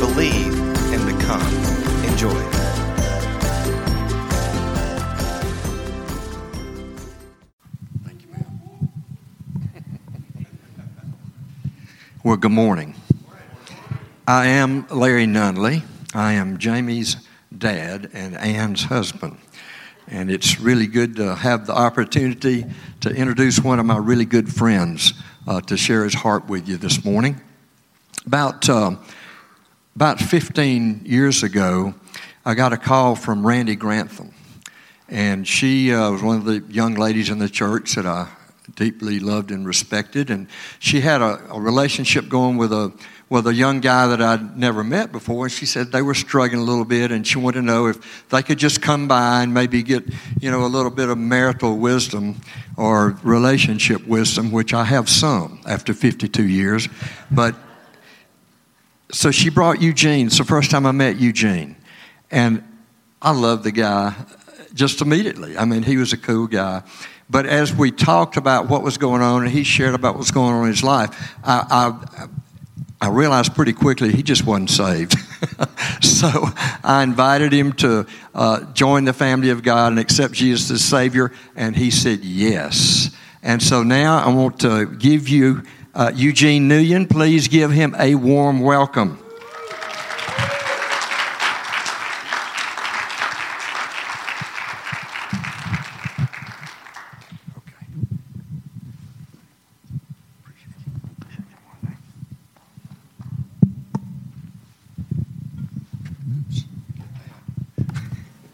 believe, and become. Enjoy. Thank you, ma'am. Well, good morning. I am Larry Nunley. I am Jamie's dad and Ann's husband. And it's really good to have the opportunity to introduce one of my really good friends uh, to share his heart with you this morning. About, uh, about 15 years ago, I got a call from Randy Grantham. And she uh, was one of the young ladies in the church that I deeply loved and respected. And she had a, a, relationship going with a with a young guy that I'd never met before. And she said they were struggling a little bit, and she wanted to know if they could just come by and maybe get you know a little bit of marital wisdom or relationship wisdom, which I have some after 52 years. But so she brought Eugene. It's the first time I met Eugene, and I loved the guy just immediately. I mean, he was a cool guy. But as we talked about what was going on and he shared about what's going on in his life, I, I, I realized pretty quickly he just wasn't saved. so I invited him to uh, join the family of God and accept Jesus as Savior, and he said yes. And so now I want to give you uh, Eugene Nguyen. Please give him a warm welcome.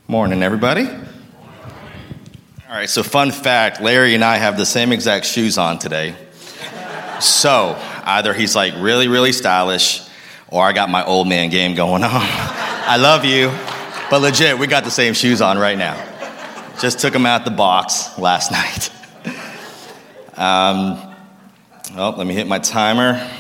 Morning, everybody. All right, so fun fact Larry and I have the same exact shoes on today. So either he's like really, really stylish, or I got my old man game going on. I love you, but legit, we got the same shoes on right now. Just took them out the box last night. Um, well, let me hit my timer.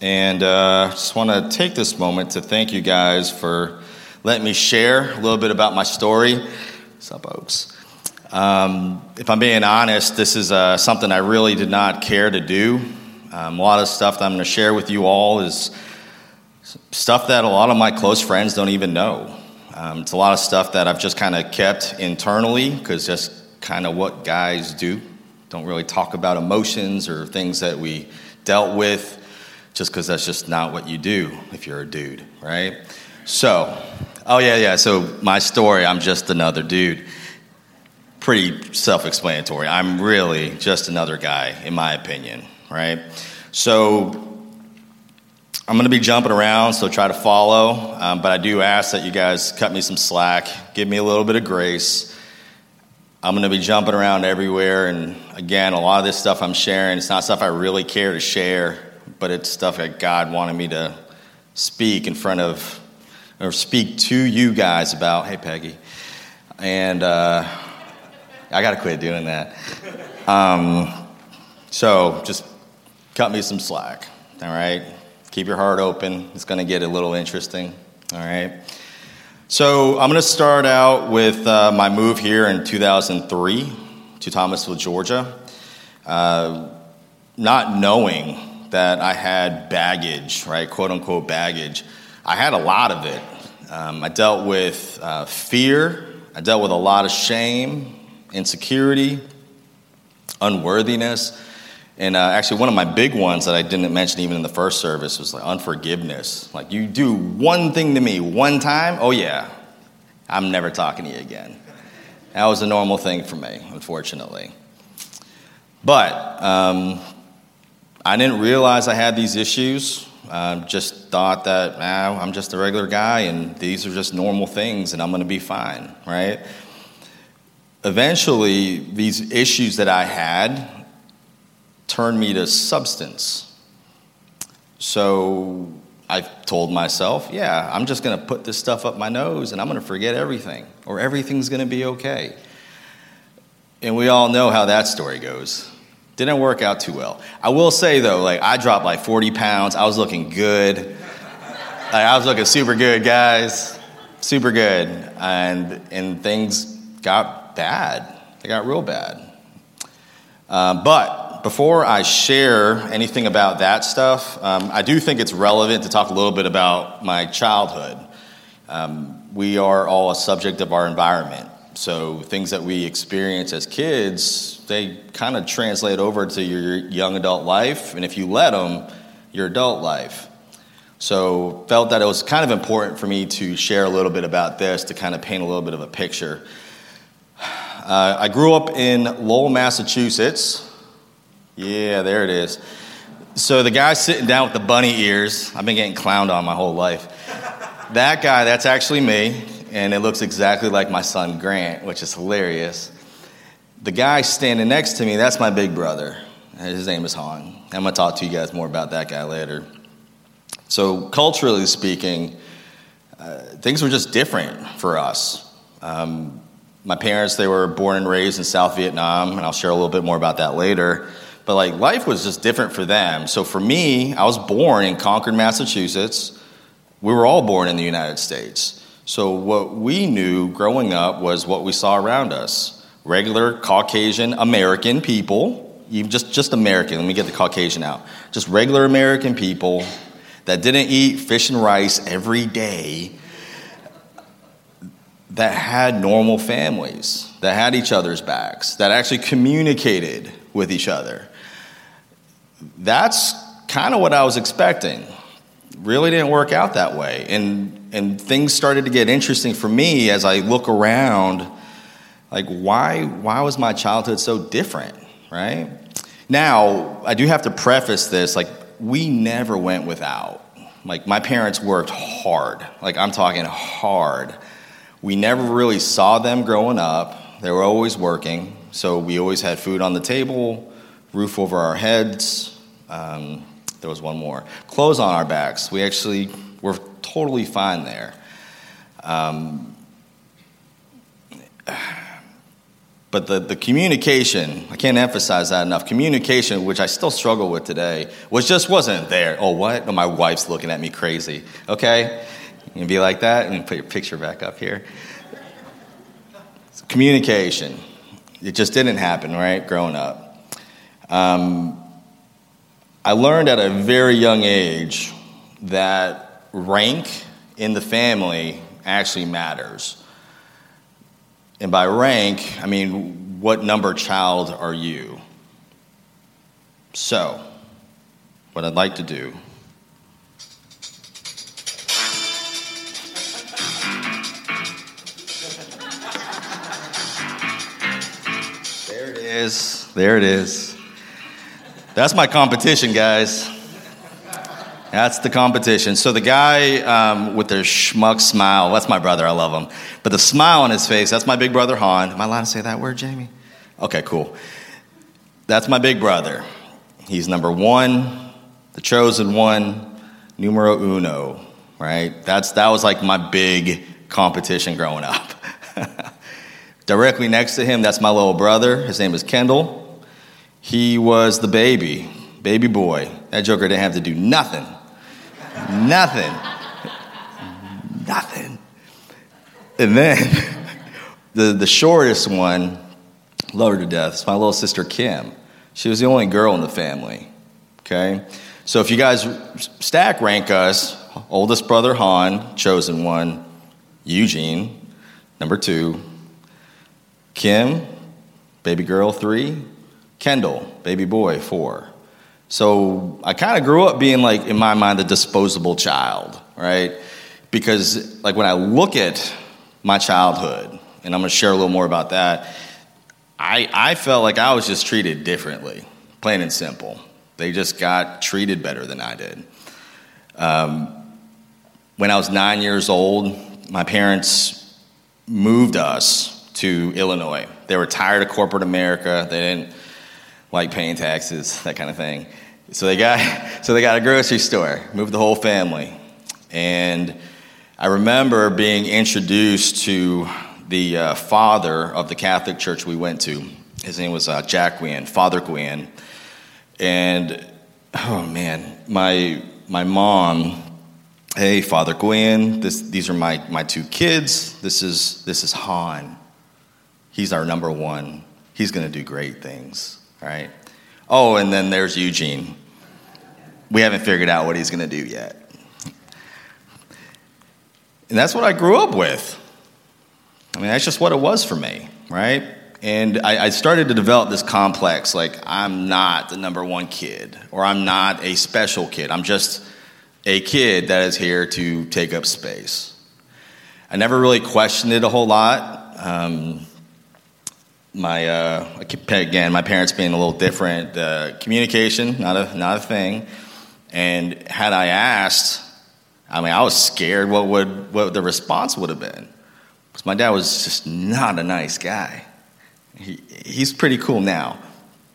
And uh, just want to take this moment to thank you guys for letting me share a little bit about my story. What's up? Um, if I'm being honest, this is uh, something I really did not care to do. Um, a lot of stuff that I'm going to share with you all is stuff that a lot of my close friends don't even know. Um, it's a lot of stuff that I've just kind of kept internally because that's kind of what guys do. Don't really talk about emotions or things that we dealt with just because that's just not what you do if you're a dude, right? So, oh yeah, yeah. So my story, I'm just another dude. Pretty self-explanatory. I'm really just another guy, in my opinion, right? So I'm going to be jumping around, so try to follow. Um, but I do ask that you guys cut me some slack, give me a little bit of grace. I'm going to be jumping around everywhere, and again, a lot of this stuff I'm sharing, it's not stuff I really care to share, but it's stuff that God wanted me to speak in front of or speak to you guys about, hey, Peggy. And uh, I got to quit doing that. Um, so just cut me some slack, all right? Keep your heart open. It's going to get a little interesting, all right? So I'm going to start out with uh, my move here in 2003 to Thomasville, Georgia. Uh, not knowing that I had baggage, right? Quote unquote baggage. I had a lot of it. Um, I dealt with uh, fear, I dealt with a lot of shame, insecurity, unworthiness. And uh, actually, one of my big ones that I didn't mention even in the first service was like unforgiveness. Like, you do one thing to me one time, oh yeah, I'm never talking to you again. That was a normal thing for me, unfortunately. But um, I didn't realize I had these issues uh, just thought that ah, I'm just a regular guy and these are just normal things and I'm going to be fine, right? Eventually, these issues that I had turned me to substance. So, I told myself, yeah, I'm just going to put this stuff up my nose and I'm going to forget everything, or everything's going to be okay. And we all know how that story goes. Didn't work out too well. I will say though, like I dropped like 40 pounds. I was looking good. like, I was looking super good, guys. Super good. And and things got bad. They got real bad. Uh, but before I share anything about that stuff, um, I do think it's relevant to talk a little bit about my childhood. Um, we are all a subject of our environment. So things that we experience as kids, they kind of translate over to your young adult life, and if you let them, your adult life. So felt that it was kind of important for me to share a little bit about this to kind of paint a little bit of a picture. Uh, I grew up in Lowell, Massachusetts. Yeah, there it is. So the guy sitting down with the bunny ears, I've been getting clowned on my whole life. That guy, that's actually me, and it looks exactly like my son Grant, which is hilarious. The guy standing next to me, that's my big brother. His name is Han. I'm gonna talk to you guys more about that guy later. So, culturally speaking, uh, things were just different for us. Um, my parents, they were born and raised in South Vietnam, and I'll share a little bit more about that later. But like life was just different for them. So for me, I was born in Concord, Massachusetts. We were all born in the United States. So what we knew growing up was what we saw around us regular Caucasian American people, even just, just American, let me get the Caucasian out. Just regular American people that didn't eat fish and rice every day, that had normal families, that had each other's backs, that actually communicated with each other that's kind of what I was expecting. Really didn't work out that way. And, and things started to get interesting for me as I look around like, why, why was my childhood so different, right? Now, I do have to preface this like, we never went without. Like, my parents worked hard. Like, I'm talking hard. We never really saw them growing up. They were always working. So, we always had food on the table, roof over our heads. Um, there was one more. Clothes on our backs. We actually were totally fine there. Um, but the, the communication, I can't emphasize that enough. Communication, which I still struggle with today, was just wasn't there. Oh, what? Oh, my wife's looking at me crazy. Okay? You can be like that and put your picture back up here. Communication. It just didn't happen, right, growing up. Um, I learned at a very young age that rank in the family actually matters. And by rank, I mean, what number child are you? So, what I'd like to do There it is. There it is. That's my competition, guys. That's the competition. So the guy um, with the schmuck smile, that's my brother. I love him. But the smile on his face, that's my big brother Han. Am I allowed to say that word, Jamie? Okay, cool. That's my big brother. He's number one, the chosen one, numero uno, right? That's, that was like my big competition growing up. Directly next to him, that's my little brother. His name is Kendall. He was the baby, baby boy. That joker didn't have to do nothing. nothing. nothing. And then the, the shortest one, love her to death, is my little sister Kim. She was the only girl in the family. Okay? So if you guys stack rank us, oldest brother Han, chosen one, Eugene, number two, Kim, baby girl three, Kendall, baby boy, four. So I kind of grew up being like, in my mind, the disposable child, right? Because like when I look at my childhood, and I'm going to share a little more about that, I, I felt like I was just treated differently, plain and simple. They just got treated better than I did. Um, when I was nine years old, my parents moved us to Illinois. They were tired of corporate America. They didn't like paying taxes, that kind of thing. So they got so they got a grocery store, moved the whole family. And I remember being introduced to the uh, father of the Catholic church we went to. His name was uh, Jack Guian, Father Guian. And oh man, my, my mom, hey, Father Guian, this, these are my, my two kids. This is, this is Han. He's our number one. He's going to do great things, right? Oh, and then there's Eugene. We haven't figured out what he's going to do yet. And that's what I grew up with. I mean, that's just what it was for me, right? And I, I, started to develop this complex like, I'm not the number one kid, or I'm not a special kid. I'm just a kid that is here to take up space. I never really questioned it a whole lot. Um, my uh, again, my parents being a little different, uh, communication not a not a thing. And had I asked, I mean, I was scared what would what the response would have been, because my dad was just not a nice guy. He, he's pretty cool now,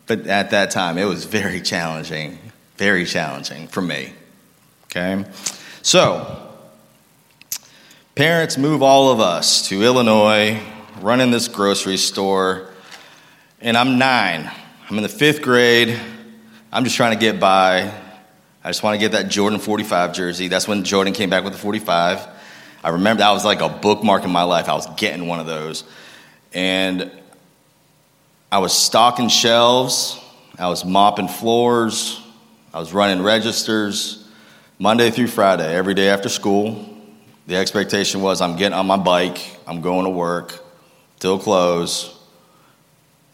but at that time it was very challenging, very challenging for me. Okay, so parents move all of us to Illinois, running this grocery store, and I'm nine. I'm in the fifth grade. I'm just trying to get by. I just want to get that Jordan 45 jersey. That's when Jordan came back with the 45. I remember that was like a bookmark in my life. I was getting one of those. And I was stocking shelves, I was mopping floors, I was running registers Monday through Friday, every day after school. The expectation was I'm getting on my bike, I'm going to work, till close,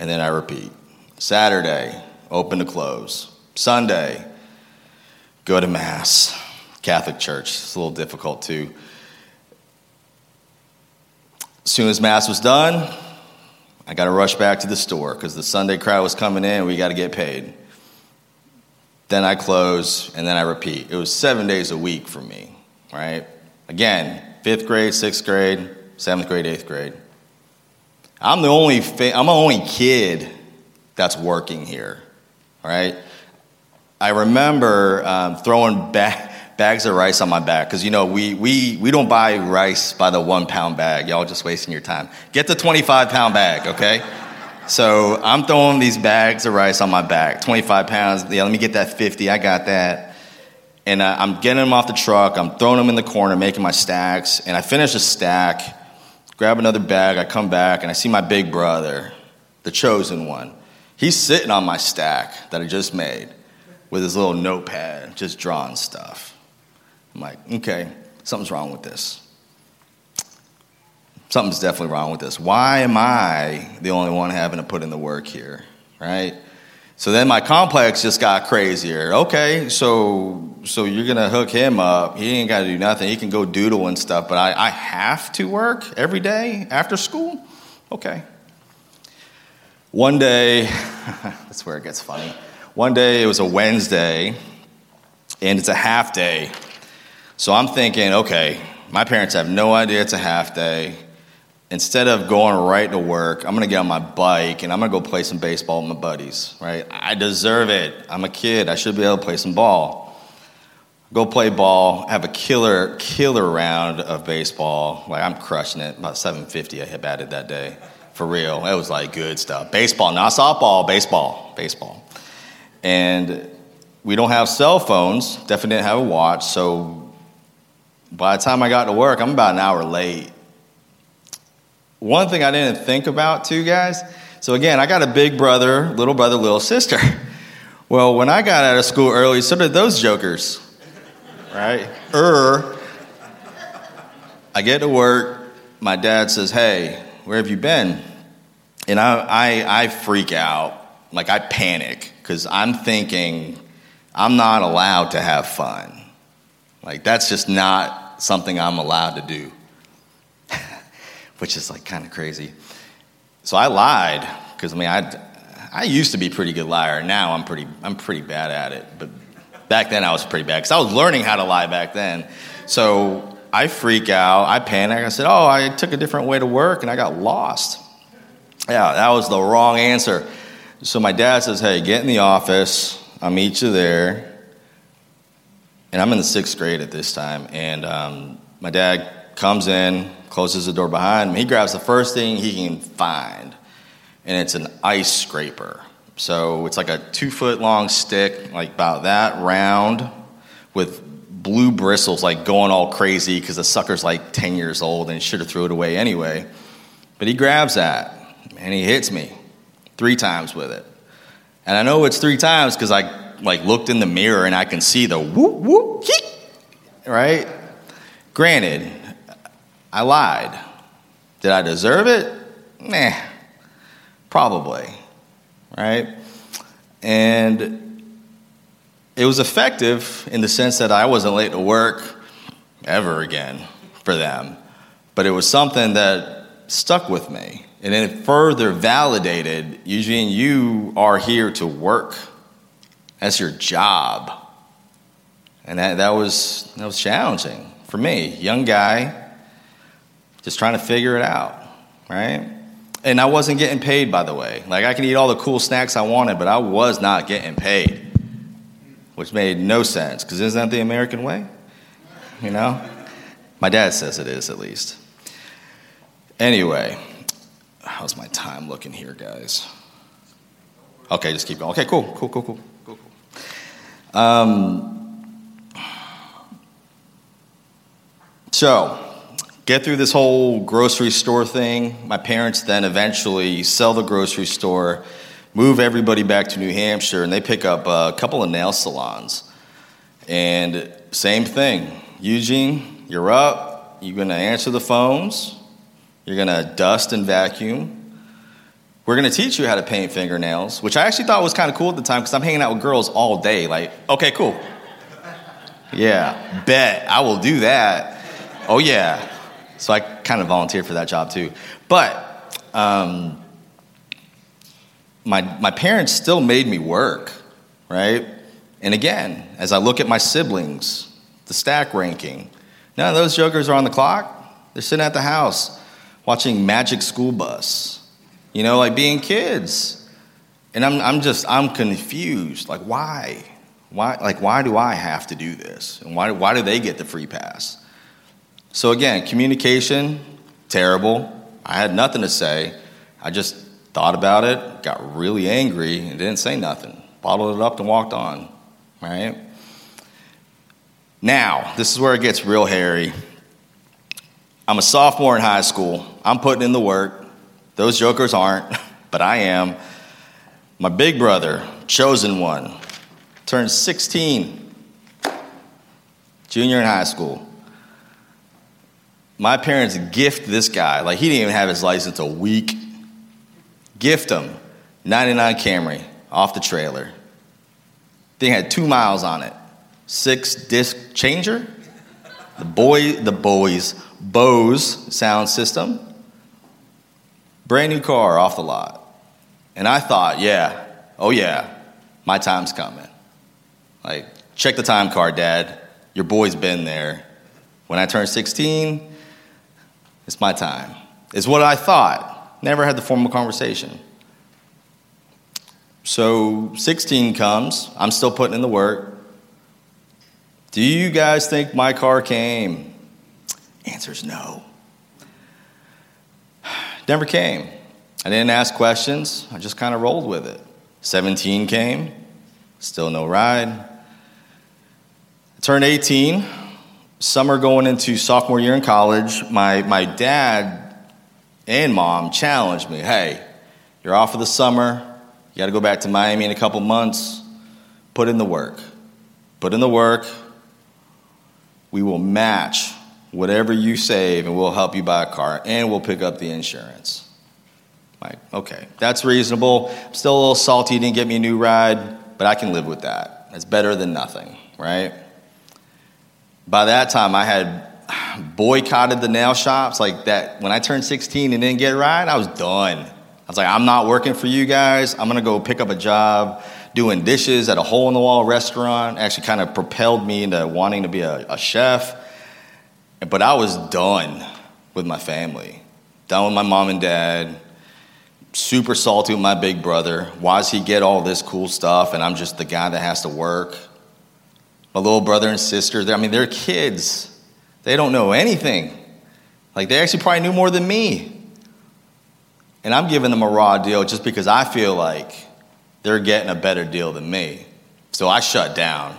and then I repeat. Saturday, open to close. Sunday, go to Mass. Catholic Church. It's a little difficult too. As soon as Mass was done, I got to rush back to the store because the Sunday crowd was coming in we got to get paid. Then I close and then I repeat. It was seven days a week for me, right? Again, fifth grade, sixth grade, seventh grade, eighth grade. I'm the only, fa- I'm the only kid that's working here, right? I remember um, throwing ba- bags of rice on my back because you know we, we, we don't buy rice by the one pound bag. Y'all just wasting your time. Get the 25 pound bag, okay? So I'm throwing these bags of rice on my back, 25 pounds. Yeah, let me get that 50. I got that. And uh, I'm getting them off the truck. I'm throwing them in the corner, making my stacks. And I finish a stack, grab another bag. I come back and I see my big brother, the chosen one. He's sitting on my stack that I just made with his little notepad, just drawing stuff. I'm like, okay, something's wrong with this. Something's definitely wrong with this. Why am I the only one having to put in the work here, right? So then my complex just got crazier. Okay, so so you're gonna hook him up. He ain't gotta do nothing. He can go doodle and stuff, but I, I have to work every day after school? Okay. One day, that's where it gets funny. One day it was a Wednesday, and it's a half day. So I'm thinking, okay, my parents have no idea it's a half day. Instead of going right to work, I'm gonna get on my bike and I'm gonna go play some baseball with my buddies, right? I deserve it. I'm a kid. I should be able to play some ball. Go play ball, have a killer, killer round of baseball. Like I'm crushing it. About 750 I hit batted that day. For real. It was like good stuff. Baseball, not softball, baseball. Baseball. And we don't have cell phones, definitely didn't have a watch, so by the time I got to work, I'm about an hour late. One thing I didn't think about, too, guys. So, again, I got a big brother, little brother, little sister. Well, when I got out of school early, so did those jokers, right? Er, I get to work. My dad says, Hey, where have you been? And I, I, I freak out. Like, I panic because I'm thinking I'm not allowed to have fun. Like, that's just not something I'm allowed to do, which is like kind of crazy. So I lied because I mean, I, I used to be pretty good liar. Now I'm pretty, I'm pretty bad at it. But back then I was pretty bad because I was learning how to lie back then. So I freak out, I panic. I said, Oh, I took a different way to work and I got lost. Yeah, that was the wrong answer. So my dad says, Hey, get in the office. I'll meet you there. and I'm in the sixth grade at this time. And um, my dad comes in, closes the door behind him. He grabs the first thing he can find, and it's an ice scraper. So it's like a two foot long stick, like about that round, with blue bristles, like going all crazy because the sucker's like 10 years old and should have threw it away anyway. But he grabs that and he hits me three times with it. And I know it's three times because I like looked in the mirror and I can see the whoop whoop heek, right? Granted, I lied. Did I deserve it? Nah, probably, right? And it was effective in the sense that I wasn't late to work ever again for them. But it was something that stuck with me. And then it further validated Eugene, you are here to work. That's your job. And that, that, was, that was challenging for me, young guy, just trying to figure it out, right? And I wasn't getting paid, by the way. Like, I could eat all the cool snacks I wanted, but I was not getting paid, which made no sense, because isn't that the American way? You know? My dad says it is, at least. Anyway, how's my time looking here, guys? Okay, just keep going. Okay, cool, cool, cool, cool, cool, cool. Um, so, get through this whole grocery store thing. My parents then eventually sell the grocery store, move everybody back to New Hampshire, and they pick up a couple of nail salons. And same thing Eugene, you're up, you're gonna answer the phones you're going to dust and vacuum. We're going to teach you how to paint fingernails, which I actually thought was kind of cool at the time because I'm hanging out with girls all day. Like, okay, cool. Yeah, bet. I will do that. Oh, yeah. So I kind of volunteered for that job too. But um, my, my parents still made me work, right? And again, as I look at my siblings, the stack ranking, none of those jokers are on the clock. They're sitting at the house watching Magic School Bus, you know, like being kids. And I'm, I'm just, I'm confused. Like, why? Why, like, why do I have to do this? And why, why do they get the free pass? So, again, communication, terrible. I had nothing to say. I just thought about it, got really angry, and didn't say nothing. Bottled it up and walked on, right? Now, this is where it gets real hairy. I'm a sophomore in high school. I'm putting in the work. Those jokers aren't, but I am. My big brother, chosen one, turned 16, junior in high school. My parents gift this guy, like he didn't even have his license a week. Gift him 99 Camry off the trailer. Thing had two miles on it, six disc changer. The boy, the boys Bose sound system, brand new car off the lot. And I thought, yeah, oh yeah, my time's coming. Like, check the time card, Dad. Your boy's been there. When I turn 16, it's my time. Is what I thought. Never had the formal conversation. So 16 comes. I'm still putting in the work. Do you guys think my car came? Answer is no. Never came. I didn't ask questions, I just kind of rolled with it. 17 came, still no ride. Turned 18, summer going into sophomore year in college. My, my dad and mom challenged me hey, you're off for the summer, you got to go back to Miami in a couple months, put in the work. Put in the work. We will match whatever you save and we'll help you buy a car and we'll pick up the insurance. Like, okay, that's reasonable. I'm still a little salty, didn't get me a new ride, but I can live with that. It's better than nothing, right? By that time, I had boycotted the nail shops like that. When I turned 16 and didn't get a ride, I was done. I was like, I'm not working for you guys. I'm gonna go pick up a job doing dishes at a hole in the wall restaurant. Actually, kind of propelled me into wanting to be a, a chef. But I was done with my family, done with my mom and dad, super salty with my big brother. Why does he get all this cool stuff and I'm just the guy that has to work? My little brother and sister, I mean, they're kids. They don't know anything. Like, they actually probably knew more than me. And I'm giving them a raw deal just because I feel like they're getting a better deal than me. So I shut down.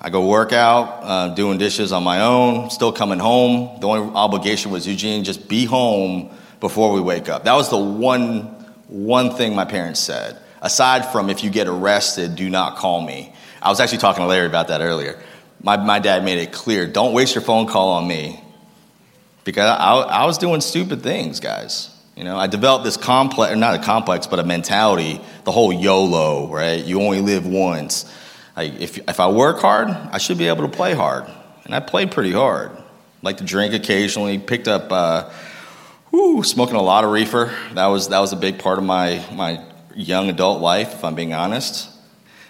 I go work out, uh, doing dishes on my own, still coming home. The only obligation was Eugene, just be home before we wake up. That was the one, one thing my parents said. Aside from if you get arrested, do not call me. I was actually talking to Larry about that earlier. My, my dad made it clear don't waste your phone call on me because I, I was doing stupid things, guys. You know, I developed this complex, not a complex, but a mentality, the whole YOLO, right? You only live once. I, if, if I work hard, I should be able to play hard. And I played pretty hard. Like to drink occasionally, picked up, uh, smoking a lot of reefer. That was, that was a big part of my, my young adult life, if I'm being honest.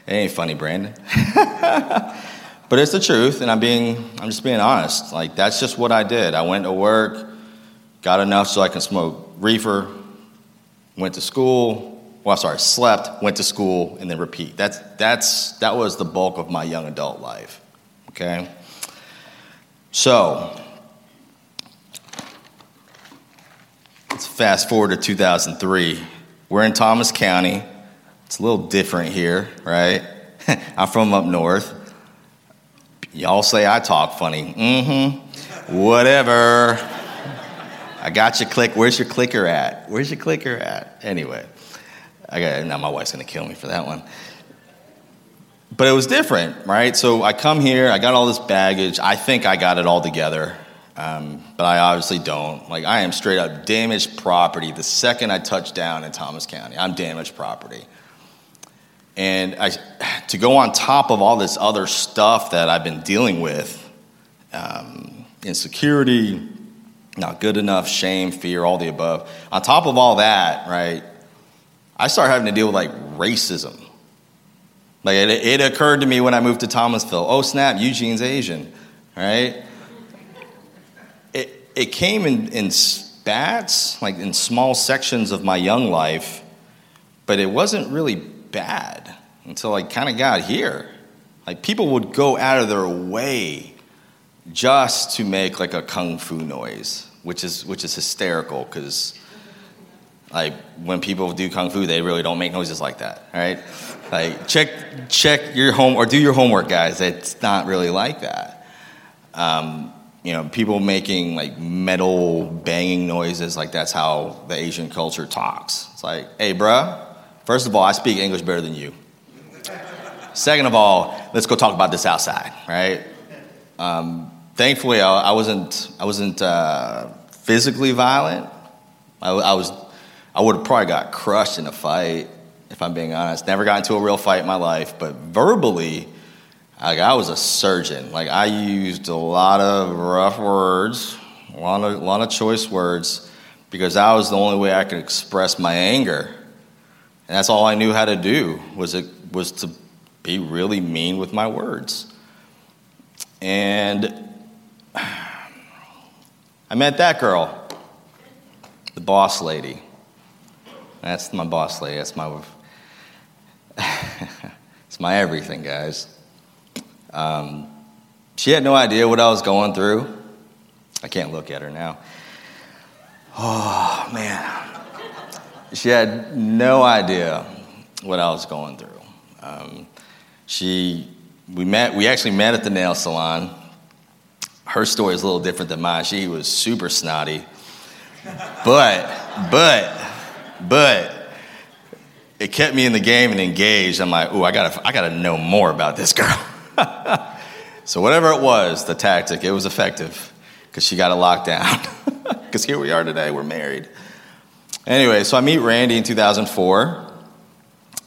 It ain't funny, Brandon. but it's the truth, and I'm being, I'm just being honest. Like, that's just what I did. I went to work, got enough so I can smoke reefer, went to school, well, sorry, slept, went to school, and then repeat. That's, that's, that was the bulk of my young adult life. Okay? So, let's fast forward to 2003. We're in Thomas County. It's a little different here, right? I'm from up north. Y'all say I talk funny. Mm hmm. Whatever. I got your click. Where's your clicker at? Where's your clicker at? Anyway. I got now my wife's gonna kill me for that one. But it was different, right? So I come here, I got all this baggage. I think I got it all together, um, but I obviously don't. Like I am straight up damaged property. The second I touch down in Thomas County, I'm damaged property. And I, to go on top of all this other stuff that I've been dealing with, um, insecurity, not good enough, shame, fear, all the above. On top of all that, right? I started having to deal with like racism. Like it, it occurred to me when I moved to Thomasville. Oh snap, Eugene's Asian, right? It it came in in spats, like in small sections of my young life, but it wasn't really bad until I kind of got here. Like people would go out of their way just to make like a kung fu noise, which is which is hysterical because like when people do kung fu, they really don't make noises like that, right? Like check check your home or do your homework, guys. It's not really like that. Um, you know, people making like metal banging noises, like that's how the Asian culture talks. It's like, hey, bruh, first of all, I speak English better than you. Second of all, let's go talk about this outside, right? Um, thankfully, I, I, wasn't I wasn't uh, physically violent. I, I was I would have probably got crushed in a fight, if I'm being honest. Never got into a real fight in my life, but verbally, like I was a surgeon. Like I used a lot of rough words, a lot of, a lot of choice words, because that was the only way I could express my anger. And that's all I knew how to do was it was to be really mean with my words. And I met that girl, the boss lady. That's my boss lady. That's my. it's my everything, guys. Um, she had no idea what I was going through. I can't look at her now. Oh, man. She had no idea what I was going through. Um, she, we met, we actually met at the nail salon. Her story is a little different than mine. She was super snotty. But, but, but it kept me in the game and engaged. I'm like, ooh, I gotta, I gotta know more about this girl. so whatever it was, the tactic, it was effective because she got it locked down. Because here we are today, we're married. Anyway, so I meet Randy in 2004,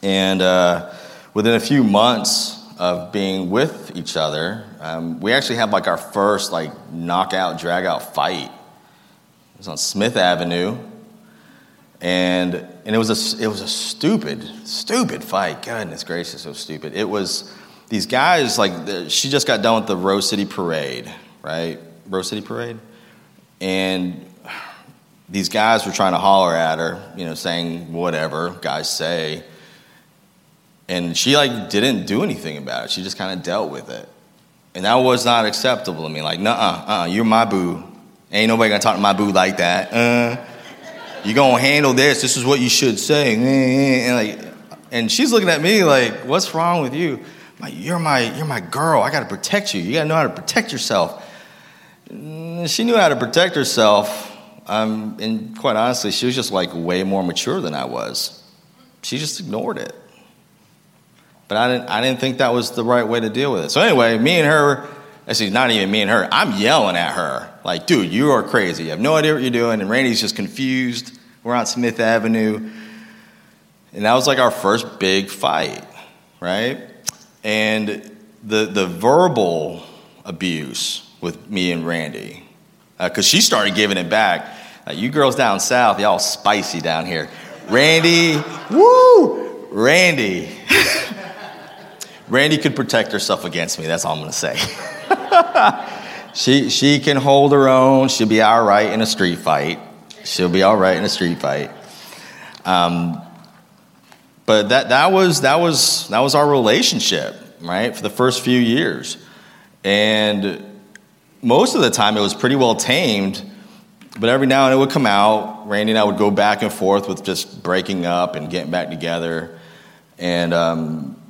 and uh, within a few months of being with each other, um, we actually had like our first like knockout, drag out fight. It was on Smith Avenue and and it was a it was a stupid stupid fight. Goodness gracious, so stupid. It was these guys like the, she just got done with the Rose City Parade, right? Rose City Parade, and these guys were trying to holler at her, you know, saying whatever guys say. And she like didn't do anything about it. She just kind of dealt with it. And that was not acceptable to me. Like, nah, uh, uh, you're my boo. Ain't nobody gonna talk to my boo like that. Uh, you gonna handle this. This is what you should say. And, like, and she's looking at me like, what's wrong with you? I'm like, you're my, you're my girl. I gotta protect you. You gotta know how to protect yourself. Mm, she knew how to protect herself. Um, and quite honestly, she was just like way more mature than I was. She just ignored it. But I didn't, I didn't think that was the right way to deal with it. So anyway, me and her, actually not even me and her, I'm yelling at her. Like, dude, you are crazy. You have no idea what you're doing. And Randy's just confused. We're on Smith Avenue. And that was like our first big fight, right? And the, the verbal abuse with me and Randy, because uh, she started giving it back. Uh, you girls down south, y'all spicy down here. Randy, woo, Randy. Randy could protect herself against me. That's all I'm going to say. she, she can hold her own. She'll be all right in a street fight. She'll be all right in a street fight. Um, but that, that, was, that, was, that was our relationship, right, for the first few years. And most of the time it was pretty well tamed, but every now and it would come out. Randy and I would go back and forth with just breaking up and getting back together. And um,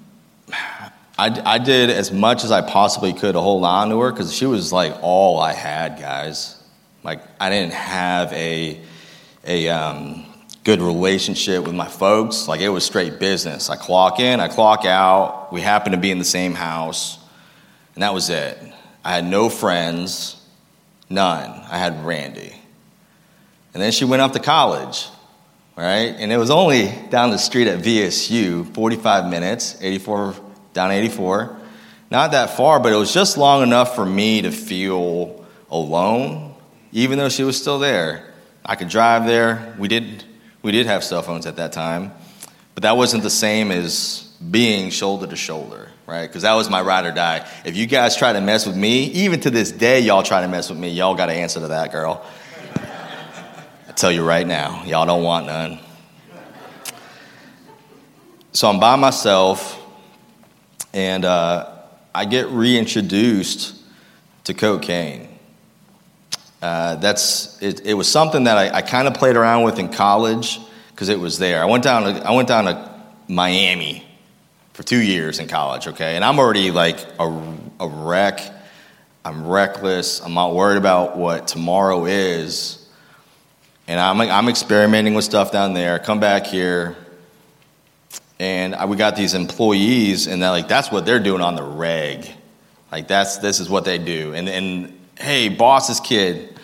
I, I did as much as I possibly could to hold on to her because she was like all I had, guys. Like, I didn't have a, a um, good relationship with my folks. Like, it was straight business. I clock in, I clock out. We happened to be in the same house, and that was it. I had no friends, none. I had Randy. And then she went off to college, right? And it was only down the street at VSU, 45 minutes, 84 down 84. Not that far, but it was just long enough for me to feel alone, even though she was still there. I could drive there. We did, we did have cell phones at that time, but that wasn't the same as being shoulder to shoulder, right? Because that was my ride or die. If you guys try to mess with me, even to this day, y'all try to mess with me, y'all got to answer to that girl. Tell you right now, y'all don't want none. So I'm by myself and uh, I get reintroduced to cocaine. Uh, that's it, it, was something that I, I kind of played around with in college because it was there. I went down to, I went down to Miami for two years in college, okay, and I'm already like a, a wreck. I'm reckless. I'm not worried about what tomorrow is, and I'm like, I'm experimenting with stuff down there. Come back here, and we got these employees, and they're like, that's what they're doing on the reg. Like that's this is what they do. And and hey, boss's kid,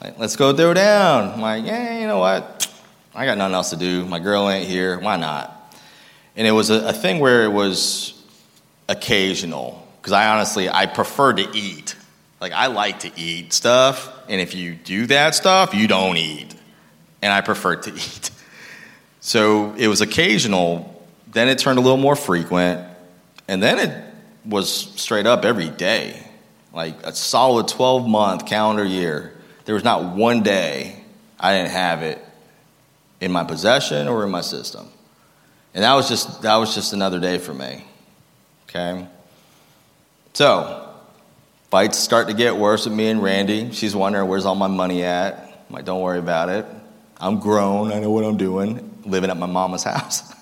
like, let's go throw down. I'm like, yeah, you know what? I got nothing else to do. My girl ain't here. Why not? And it was a, a thing where it was occasional because I honestly I prefer to eat. Like I like to eat stuff, and if you do that stuff, you don't eat. And I preferred to eat. So it was occasional then it turned a little more frequent, and then it was straight up every day, like a solid 12 month calendar year. There was not one day I didn't have it in my possession or in my system. And that was just that was just another day for me. Okay? So, fights start to get worse with me and Randy. She's wondering where's all my money at. I'm like, don't worry about it. I'm grown, I know what I'm doing, living at my mama's house.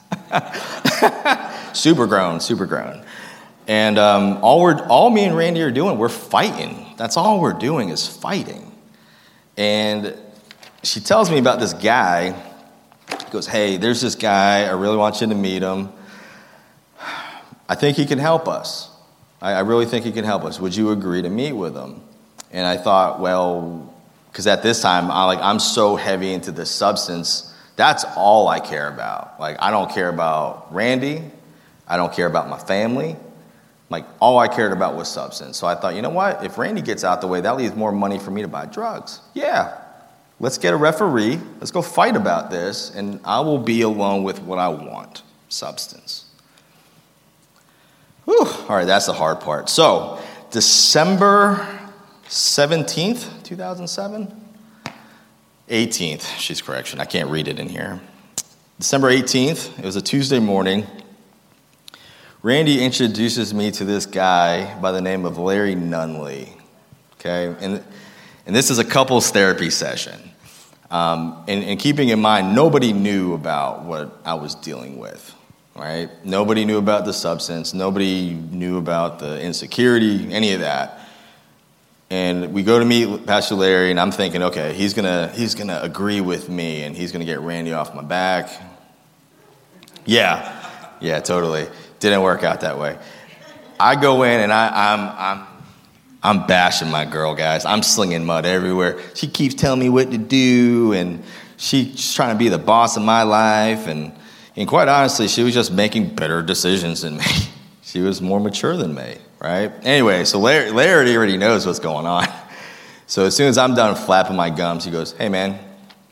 super grown, super grown. And um, all, we're, all me and Randy are doing, we're fighting. That's all we're doing is fighting. And she tells me about this guy. She goes, Hey, there's this guy. I really want you to meet him. I think he can help us. I, I really think he can help us. Would you agree to meet with him? And I thought, well, because at this time, I, like, I'm so heavy into this substance that's all I care about. Like, I don't care about Randy. I don't care about my family. Like, all I cared about was substance. So I thought, you know what? If Randy gets out the way, that leaves more money for me to buy drugs. Yeah, let's get a referee. Let's go fight about this, and I will be alone with what I want substance. Whew. All right, that's the hard part. So, December 17th, 2007. 18th, she's correction. I can't read it in here. December 18th, it was a Tuesday morning. Randy introduces me to this guy by the name of Larry Nunley. Okay, and, and this is a couples therapy session. Um, and, and keeping in mind, nobody knew about what I was dealing with, right? Nobody knew about the substance, nobody knew about the insecurity, any of that. And we go to meet Pastor Larry, and I'm thinking, okay, he's gonna, he's gonna agree with me, and he's gonna get Randy off my back. Yeah, yeah, totally. Didn't work out that way. I go in, and I, I'm, I'm I'm bashing my girl, guys. I'm slinging mud everywhere. She keeps telling me what to do, and she's trying to be the boss of my life. And, and quite honestly, she was just making better decisions than me. She was more mature than me, right? Anyway, so Larry, Larry already knows what's going on. So as soon as I'm done flapping my gums, he goes, "Hey, man,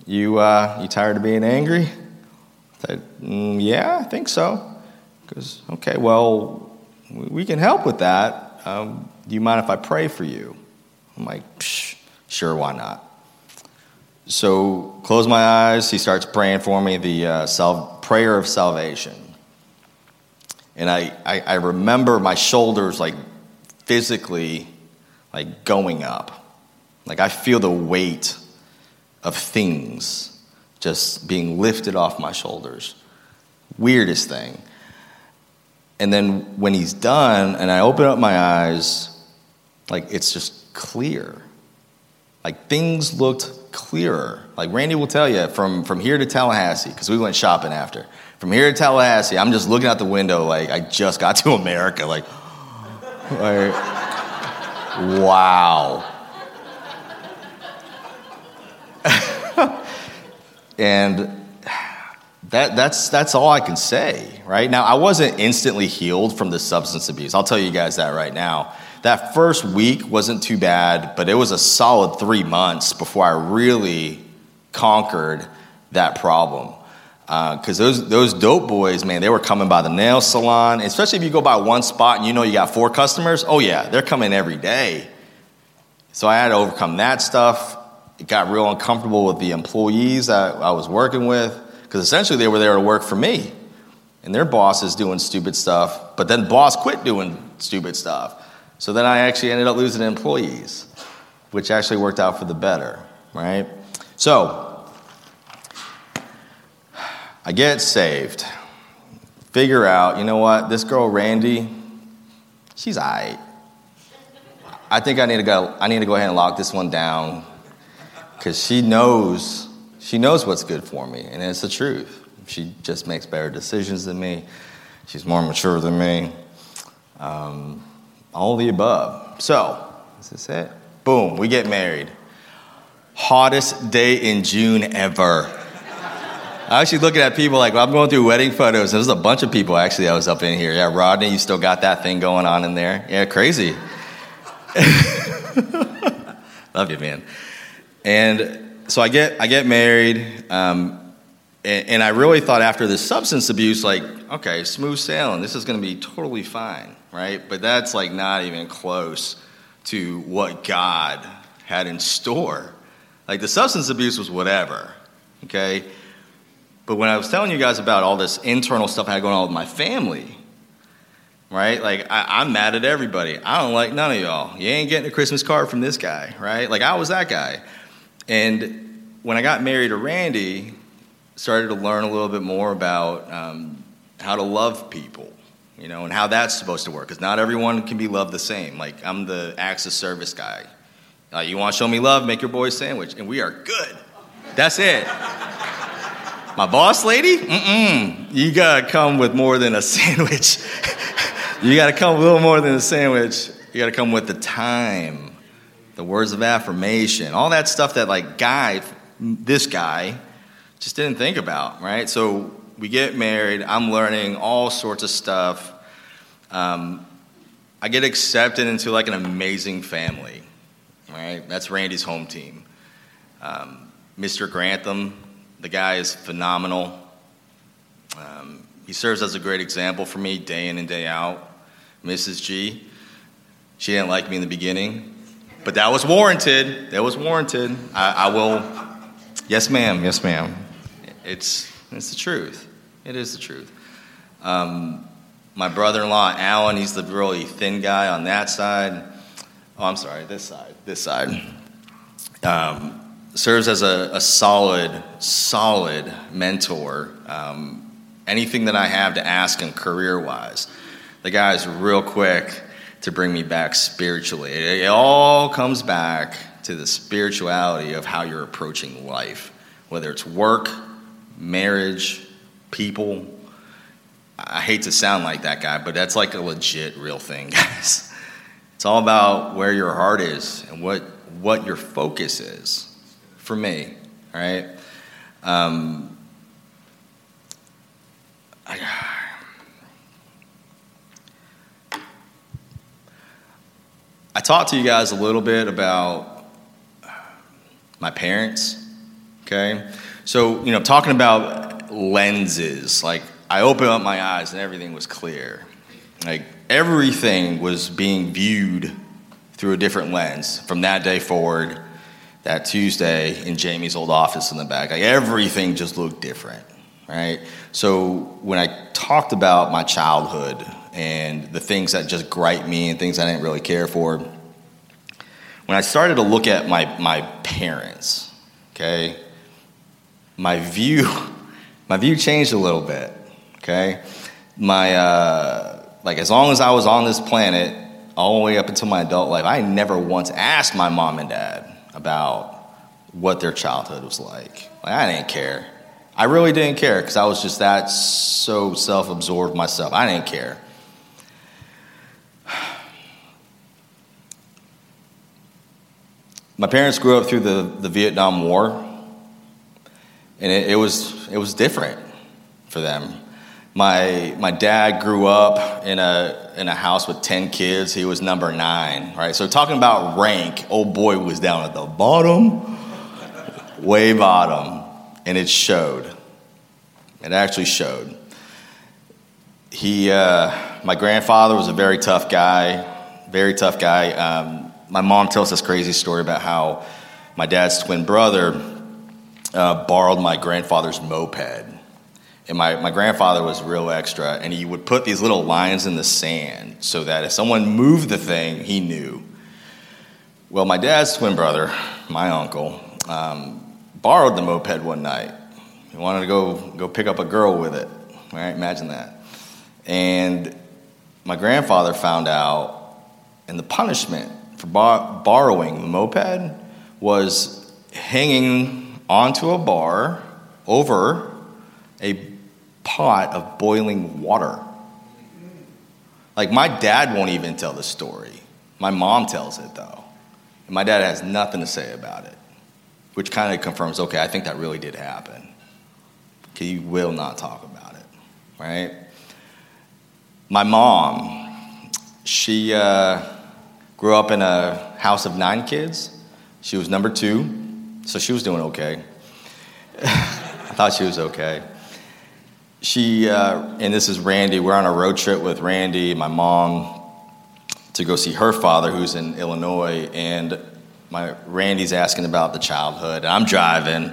you uh, you tired of being angry?" I said, mm, "Yeah, I think so." He goes, "Okay, well, we can help with that." Um, do you mind if I pray for you? I'm like, Sure, why not? So, close my eyes. He starts praying for me, the uh, prayer of salvation. And I, I, I remember my shoulders like physically like going up. Like I feel the weight of things just being lifted off my shoulders. Weirdest thing. And then when he's done and I open up my eyes, like it's just clear. Like things looked clearer. Like Randy will tell you from, from here to Tallahassee, because we went shopping after. From here to Tallahassee, I'm just looking out the window like I just got to America. Like, like wow. and that, that's, that's all I can say, right? Now, I wasn't instantly healed from the substance abuse. I'll tell you guys that right now. That first week wasn't too bad, but it was a solid three months before I really conquered that problem. Because uh, those, those dope boys, man, they were coming by the nail salon, especially if you go by one spot and you know you got four customers. Oh, yeah, they're coming every day. So I had to overcome that stuff. It got real uncomfortable with the employees that I was working with, because essentially they were there to work for me. And their boss is doing stupid stuff, but then boss quit doing stupid stuff. So then I actually ended up losing employees, which actually worked out for the better, right? So I get saved. Figure out, you know what, this girl Randy, she's all right. I think I need to go I need to go ahead and lock this one down cuz she knows she knows what's good for me and it's the truth. She just makes better decisions than me. She's more mature than me. Um, all the above. So, is this it? Boom, we get married. Hottest day in June ever. I actually looking at people like, well, I'm going through wedding photos. There's a bunch of people actually that was up in here. Yeah, Rodney, you still got that thing going on in there. Yeah, crazy. Love you, man. And so I get I get married, um, and, and I really thought after this substance abuse, like, okay, smooth sailing. This is going to be totally fine right? But that's like not even close to what God had in store. Like the substance abuse was whatever, okay? But when I was telling you guys about all this internal stuff I had going on with my family, right? Like I, am mad at everybody. I don't like none of y'all. You ain't getting a Christmas card from this guy, right? Like I was that guy. And when I got married to Randy, started to learn a little bit more about um, how to love people you know, and how that's supposed to work. Because not everyone can be loved the same. Like, I'm the acts of service guy. Uh, you want to show me love? Make your boy a sandwich. And we are good. That's it. My boss lady? Mm-mm. You got to come with more than a sandwich. you got to come with a little more than a sandwich. You got to come with the time, the words of affirmation, all that stuff that, like, guy, this guy, just didn't think about, right? So we get married. I'm learning all sorts of stuff. Um, I get accepted into like an amazing family. Right, that's Randy's home team. Um, Mr. Grantham, the guy is phenomenal. Um, he serves as a great example for me day in and day out. Mrs. G, she didn't like me in the beginning, but that was warranted. That was warranted. I, I will. Yes, ma'am. Yes, ma'am. It's it's the truth. It is the truth. Um, My brother in law, Alan, he's the really thin guy on that side. Oh, I'm sorry, this side, this side. Um, serves as a, a, solid, solid mentor. Um, anything that I have to ask him career wise, the guy is real quick to bring me back spiritually. It, it all comes back to the spirituality of how you're approaching life, whether it's work, marriage, people. I hate to sound like that guy, but that's like a legit real thing, guys. It's all about where your heart is and what, what your focus is for me, all right? Um, I, I talked to you guys a little bit about my parents, okay? So, you know, talking about lenses, like I opened up my eyes and everything was clear. Like everything was being viewed through a different lens from that day forward, that Tuesday in Jamie's old office in the back. Like everything just looked different, right? So when I talked about my childhood and the things that just gripe me and things I didn't really care for, when I started to look at my, my parents, okay, my view, my view changed a little bit. Okay, my uh, like as long as I was on this planet, all the way up until my adult life, I never once asked my mom and dad about what their childhood was like. Like I didn't care. I really didn't care because I was just that so self-absorbed myself. I didn't care. My parents grew up through the, the Vietnam War and it, it, was it was different for them. My my dad grew up in a in a house with ten kids. He was number nine, right? So talking about rank, old boy was down at the bottom, way bottom, and it showed. It actually showed. He, uh, my grandfather was a very tough guy, very tough guy. Um, my mom tells this crazy story about how my dad's twin brother uh, borrowed my grandfather's moped. And my, my grandfather was real extra, and he would put these little lines in the sand so that if someone moved the thing, he knew. Well, my dad's twin brother, my uncle, um, borrowed the moped one night. He wanted to go, go pick up a girl with it. Right? Imagine that. And my grandfather found out, and the punishment for borrowing the moped was hanging onto a bar over a pot of boiling water. Like, my dad won't even tell the story. My mom tells it, though. And my dad has nothing to say about it, which kind of confirms okay, I think that really did happen. He will not talk about it, right? My mom, she uh, grew up in a house of nine kids. She was number two. So she was doing okay. I thought she was okay. She, uh, and this is Randy, we're on a road trip with Randy, my mom, to go see her father who's in Illinois. And my Randy's asking about the childhood. And I'm driving,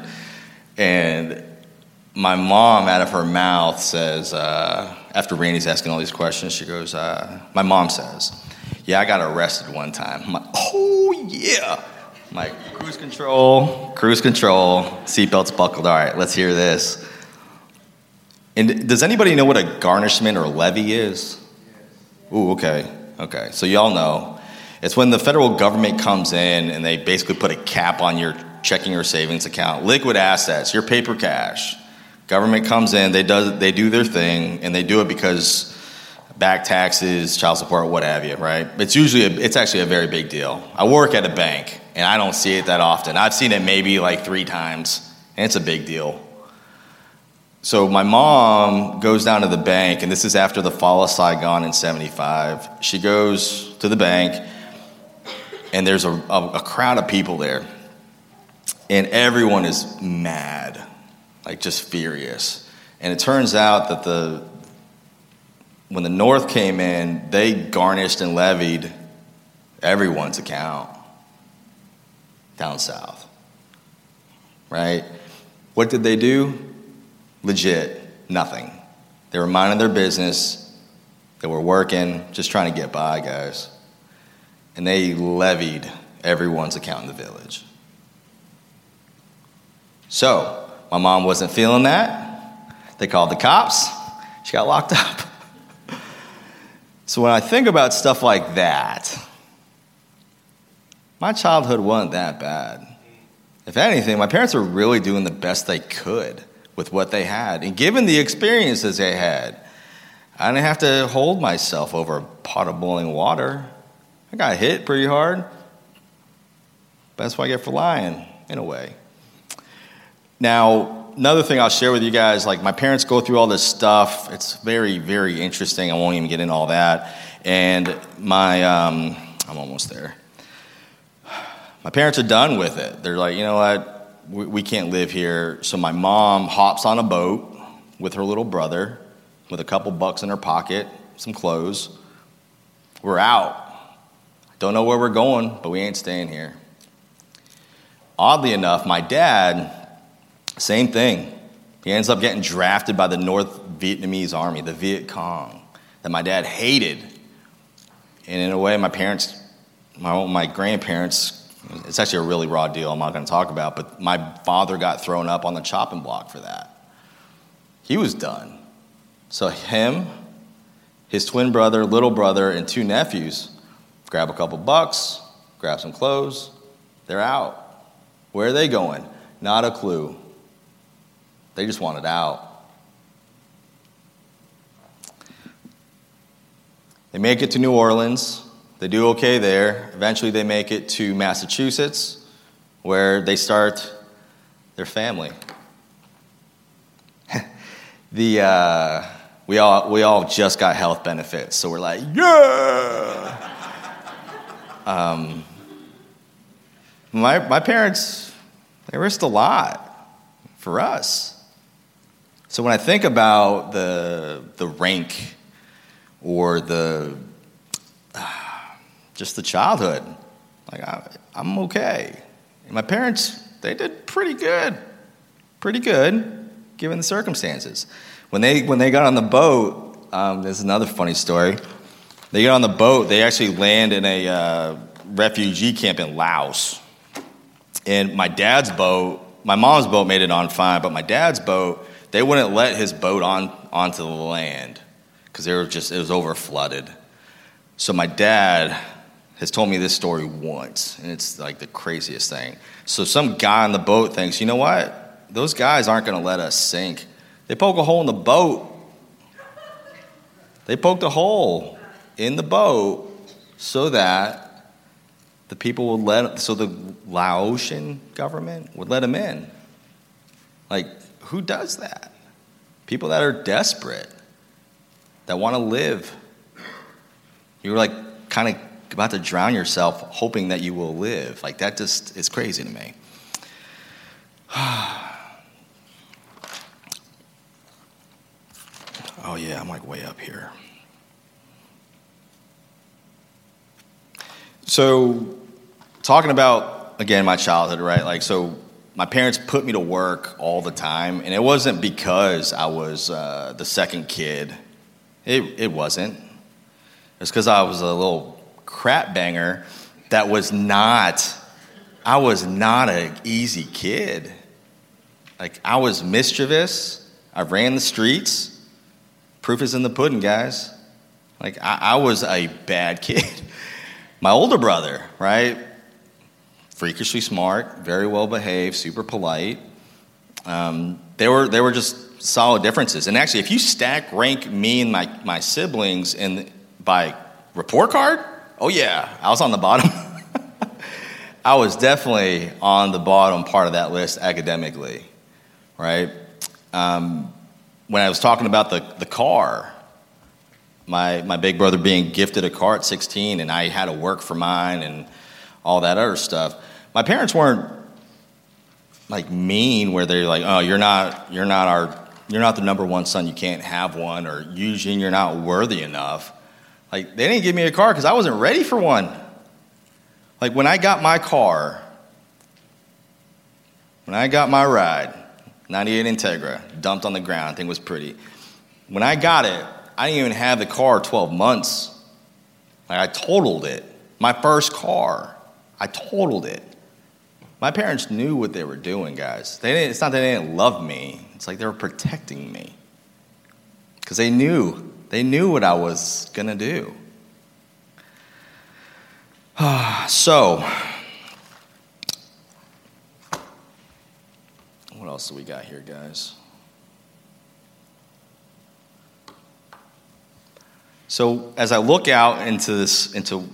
and my mom, out of her mouth, says, uh, after Randy's asking all these questions, she goes, uh, My mom says, Yeah, I got arrested one time. I'm like, Oh, yeah. I'm like, cruise control, cruise control, seatbelts buckled. All right, let's hear this. And does anybody know what a garnishment or levy is? Ooh, okay, okay. So y'all know. It's when the federal government comes in and they basically put a cap on your checking or savings account, liquid assets, your paper cash. Government comes in, they do, they do their thing, and they do it because back taxes, child support, what have you, right? It's usually, a, it's actually a very big deal. I work at a bank, and I don't see it that often. I've seen it maybe like three times, and it's a big deal. So my mom goes down to the bank, and this is after the fall of Saigon in 75. She goes to the bank, and there's a, a, a crowd of people there, and everyone is mad, like just furious. And it turns out that the when the North came in, they garnished and levied everyone's account down south. Right? What did they do? Legit, nothing. They were minding their business. they were working, just trying to get by, guys. And they levied everyone's account in the village. So, my mom wasn't feeling that. They called the cops. She got locked up. so, when I think about stuff like that, my childhood wasn't that bad. If anything, my parents were really doing the best they could with what they had. And given the experiences they had, I didn't have to hold myself over a pot of boiling water. I got hit pretty hard. But that's what I get for lying, in a way. Now, another thing I'll share with you guys like, my parents go through all this stuff. It's very, very interesting. I won't even get into all that. And my, um, I'm almost there. My parents are done with it. They're like, you know what? We, we can't live here. So my mom hops on a boat with her little brother with a couple bucks in her pocket, some clothes. We're out. Don't know where we're going, but we ain't staying here. Oddly enough, my dad, same thing. He ends up getting drafted by the North Vietnamese army, the Viet Cong, that my dad hated. And in a way, my parents, my, my grandparents, it's actually a really raw deal I'm not going to talk about, but my father got thrown up on the chopping block for that. He was done. So, him, his twin brother, little brother, and two nephews grab a couple bucks, grab some clothes, they're out. Where are they going? Not a clue. They just wanted out. They make it to New Orleans. They do okay there. Eventually, they make it to Massachusetts, where they start their family. the, uh, we, all, we all just got health benefits, so we're like, yeah! um, my, my parents, they risked a lot for us. So when I think about the, the rank or the just the childhood, like I, I'm okay. And my parents, they did pretty good, pretty good, given the circumstances. When they when they got on the boat, um, there's another funny story. They get on the boat. They actually land in a uh, refugee camp in Laos. And my dad's boat, my mom's boat made it on fine, but my dad's boat, they wouldn't let his boat on onto the land because they were just it was over flooded. So my dad has told me this story once, and it's like the craziest thing. So some guy on the boat thinks, you know what? Those guys aren't going to let us sink. They poke a hole in the boat. They poked a hole in the boat so that the people would let, so the Laotian government would let them in. Like, who does that? People that are desperate, that want to live. You're like kind of about to drown yourself hoping that you will live. Like, that just is crazy to me. oh, yeah, I'm like way up here. So, talking about again my childhood, right? Like, so my parents put me to work all the time, and it wasn't because I was uh, the second kid. It it wasn't. It's because I was a little crap banger that was not. I was not an easy kid. Like I was mischievous. I ran the streets. Proof is in the pudding, guys. Like I, I was a bad kid. My older brother, right? freakishly smart, very well behaved, super polite. Um, they, were, they were just solid differences. And actually, if you stack rank me and my, my siblings in, by report card, oh yeah, I was on the bottom. I was definitely on the bottom part of that list academically, right? Um, when I was talking about the, the car, my, my big brother being gifted a car at 16, and I had to work for mine and all that other stuff. My parents weren't like mean where they're like, oh, you're not, you're not our, you're not the number one son, you can't have one, or Eugene, you're not worthy enough. Like, they didn't give me a car because I wasn't ready for one. Like, when I got my car, when I got my ride, 98 Integra, dumped on the ground, thing was pretty. When I got it, I didn't even have the car 12 months. Like I totaled it. My first car, I totaled it. My parents knew what they were doing, guys. They didn't, it's not that they didn't love me. It's like they were protecting me. Because they knew. They knew what I was going to do. so, what else do we got here, guys? So as I look out into this, into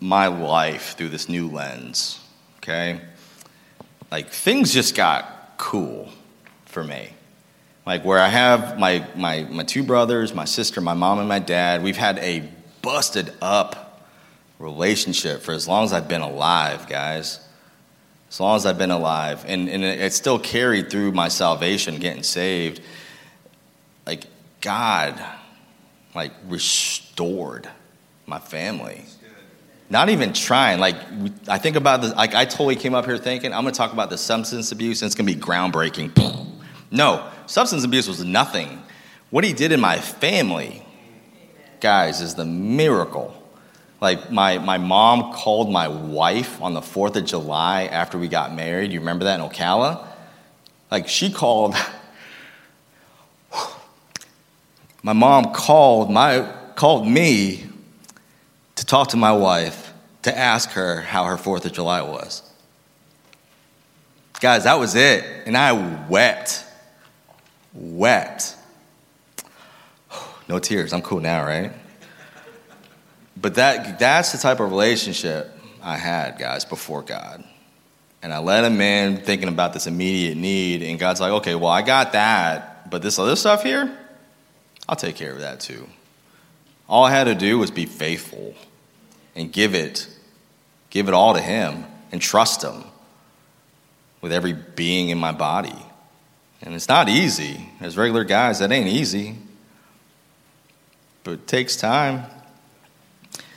my life through this new lens, okay, like things just got cool for me. Like where I have my, my, my two brothers, my sister, my mom, and my dad, we've had a busted up relationship for as long as I've been alive, guys. As long as I've been alive. And, and it still carried through my salvation, getting saved. Like, God, like, restored my family. Not even trying. Like, I think about this, like, I totally came up here thinking, I'm gonna talk about the substance abuse and it's gonna be groundbreaking. No, substance abuse was nothing. What he did in my family, guys, is the miracle. Like, my, my mom called my wife on the 4th of July after we got married. You remember that in Ocala? Like, she called. My mom called, my, called me to talk to my wife to ask her how her 4th of July was. Guys, that was it. And I wept. Wept. No tears. I'm cool now, right? But that, that's the type of relationship I had, guys, before God. And I let him in thinking about this immediate need, and God's like, okay, well, I got that, but this other stuff here, I'll take care of that too. All I had to do was be faithful and give it, give it all to Him and trust Him with every being in my body. And it's not easy. As regular guys, that ain't easy. But it takes time.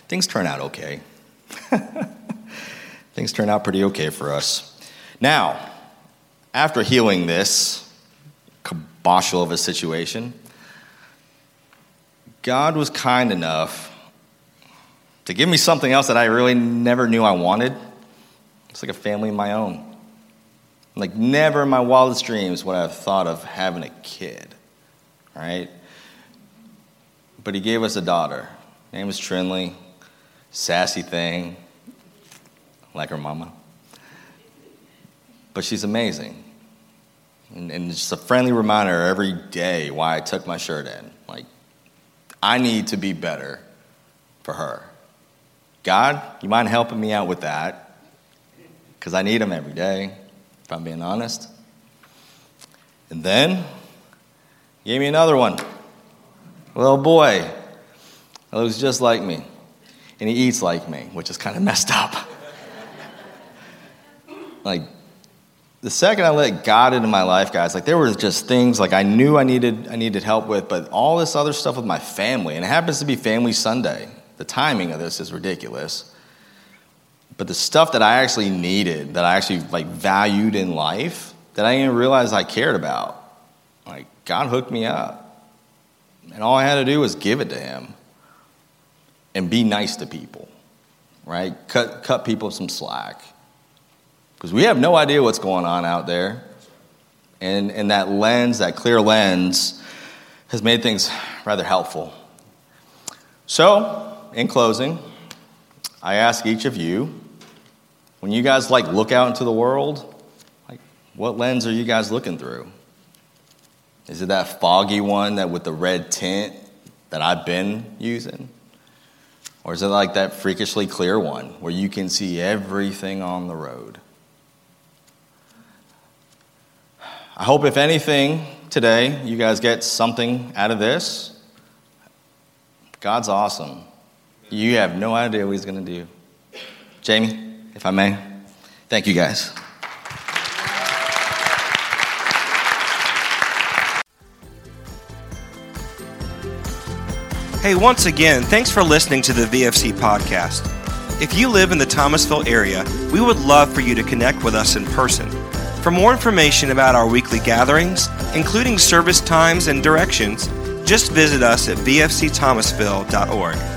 Things turn out okay. Things turn out pretty okay for us. Now, after healing this kiboshel of a situation, God was kind enough to give me something else that I really never knew I wanted. It's like a family of my own. Like, never in my wildest dreams would I have thought of having a kid, right? But He gave us a daughter. Name was Trinley, sassy thing, like her mama. But she's amazing. And, and just a friendly reminder every day why I took my shirt in. Like, I need to be better for her. God, you mind helping me out with that? Because I need Him every day, if I'm being honest. And then, He gave me another one. Little boy. Looks just like me. And he eats like me, which is kind of messed up. like, the second I let God into my life, guys, like there were just things like I knew I needed I needed help with, but all this other stuff with my family, and it happens to be Family Sunday. The timing of this is ridiculous. But the stuff that I actually needed, that I actually like valued in life, that I didn't realize I cared about, like God hooked me up. And all I had to do was give it to him and be nice to people, right? Cut, cut people some slack. Because we have no idea what's going on out there. And, and that lens, that clear lens, has made things rather helpful. So, in closing, I ask each of you, when you guys like look out into the world, like what lens are you guys looking through? Is it that foggy one that with the red tint that I've been using? Or is it like that freakishly clear one where you can see everything on the road? I hope, if anything, today you guys get something out of this. God's awesome. You have no idea what He's going to do. Jamie, if I may, thank you guys. Hey, once again, thanks for listening to the VFC podcast. If you live in the Thomasville area, we would love for you to connect with us in person. For more information about our weekly gatherings, including service times and directions, just visit us at vfcthomasville.org.